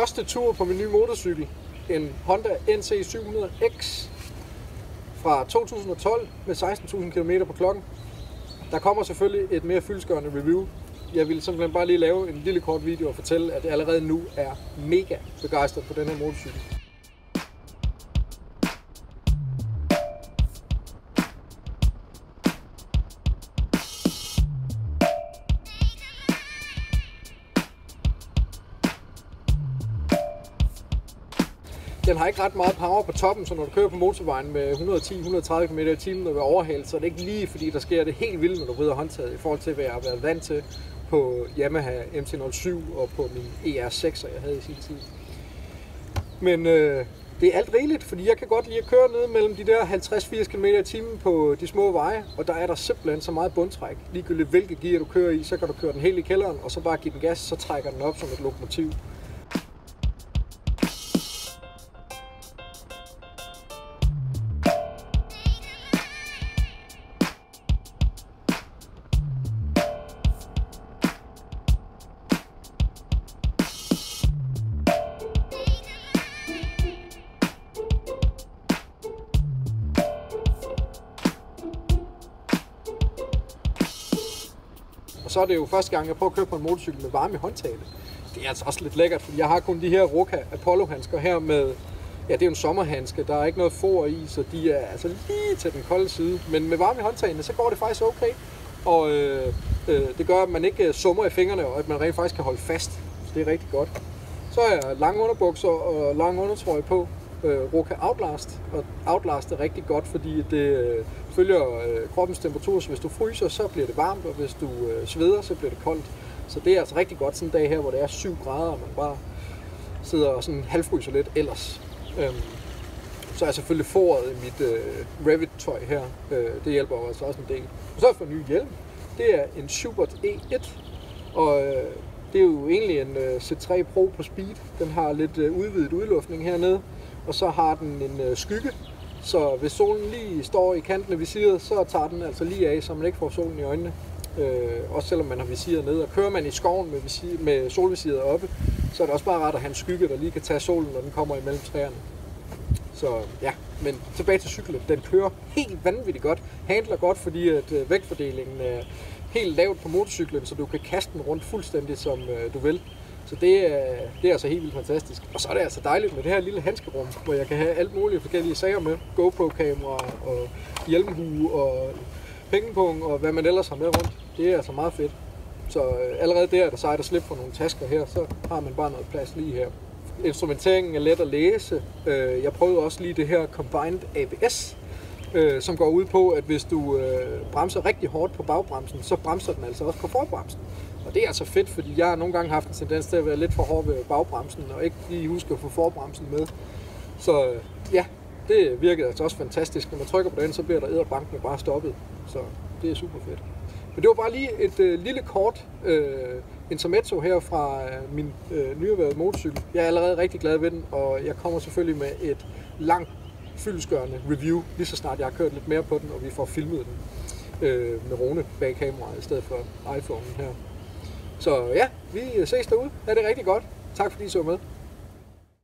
første tur på min nye motorcykel. En Honda NC 700X fra 2012 med 16.000 km på klokken. Der kommer selvfølgelig et mere fyldskørende review. Jeg vil simpelthen bare lige lave en lille kort video og fortælle, at jeg allerede nu er mega begejstret på den her motorcykel. Den har ikke ret meget power på toppen, så når du kører på motorvejen med 110-130 km i timen og vil overhale, så er det ikke lige fordi, der sker det helt vildt, når du bryder håndtaget, i forhold til, hvad jeg har været vant til på Yamaha MT-07 og på min ER6, jeg havde i sin tid. Men øh, det er alt rigeligt, fordi jeg kan godt lide at køre ned mellem de der 50-80 km i timen på de små veje, og der er der simpelthen så meget bundtræk. Ligegyldigt hvilket gear du kører i, så kan du køre den helt i kælderen, og så bare give den gas, så trækker den op som et lokomotiv. Og så er det jo første gang, jeg prøver at køre på en motorcykel med varme i håndtaget. Det er altså også lidt lækkert, fordi jeg har kun de her Roka Apollo handsker her med, ja det er jo en sommerhandske, der er ikke noget for i, så de er altså lige til den kolde side. Men med varme i håndtagene, så går det faktisk okay. Og øh, øh, det gør, at man ikke øh, summer i fingrene, og at man rent faktisk kan holde fast. Så det er rigtig godt. Så har jeg lange underbukser og lang undertrøje på. Øh, Roka Outlast, og Outlast er rigtig godt, fordi det øh, følger øh, kroppens temperatur, så hvis du fryser, så bliver det varmt, og hvis du øh, sveder, så bliver det koldt. Så det er altså rigtig godt sådan en dag her, hvor det er 7 grader, og man bare sidder og sådan halvfryser lidt ellers. Øhm, så er jeg selvfølgelig foret i mit øh, Revit-tøj her. Øh, det hjælper jo altså også en del. Og så har jeg fået en ny hjelm. Det er en Schubert E1, og øh, det er jo egentlig en øh, C3 Pro på speed. Den har lidt øh, udvidet udluftning hernede, og så har den en øh, skygge, så hvis solen lige står i kanten af visiret, så tager den altså lige af, så man ikke får solen i øjnene. Øh, også selvom man har visiret ned. Og kører man i skoven med, visir, med solvisiret oppe, så er det også bare rart at have en skygge, der lige kan tage solen, når den kommer imellem træerne. Så ja, men tilbage til cyklen. Den kører helt vanvittigt godt. Handler godt, fordi at øh, vægtfordelingen er helt lavt på motorcyklen, så du kan kaste den rundt fuldstændig som øh, du vil. Så det er, det er altså helt vildt fantastisk. Og så er det altså dejligt med det her lille handskerum, hvor jeg kan have alt muligt forskellige sager med. GoPro-kamera og hjelmhue og pengepung og hvad man ellers har med rundt. Det er altså meget fedt. Så øh, allerede der er det sejt at slippe for nogle tasker her, så har man bare noget plads lige her. Instrumenteringen er let at læse. Øh, jeg prøvede også lige det her Combined ABS, øh, som går ud på, at hvis du øh, bremser rigtig hårdt på bagbremsen, så bremser den altså også på forbremsen. Og det er altså fedt, fordi jeg har nogle gange haft en tendens til at være lidt for hård ved bagbremsen, og ikke lige huske at få forbremsen med. Så øh, ja, det virkede altså også fantastisk. Når man trykker på den, så bliver der æderbanken bare stoppet. Så det er super fedt. Men det var bare lige et øh, lille kort øh, intermezzo her fra øh, min øh, nyerhvervede motorcykel. Jeg er allerede rigtig glad ved den, og jeg kommer selvfølgelig med et langt fyldesgørende review, lige så snart jeg har kørt lidt mere på den, og vi får filmet den øh, med Rune bag kameraet i stedet for iPhone'en her. Så ja, vi ses derude. Ha' det rigtig godt. Tak fordi I så med.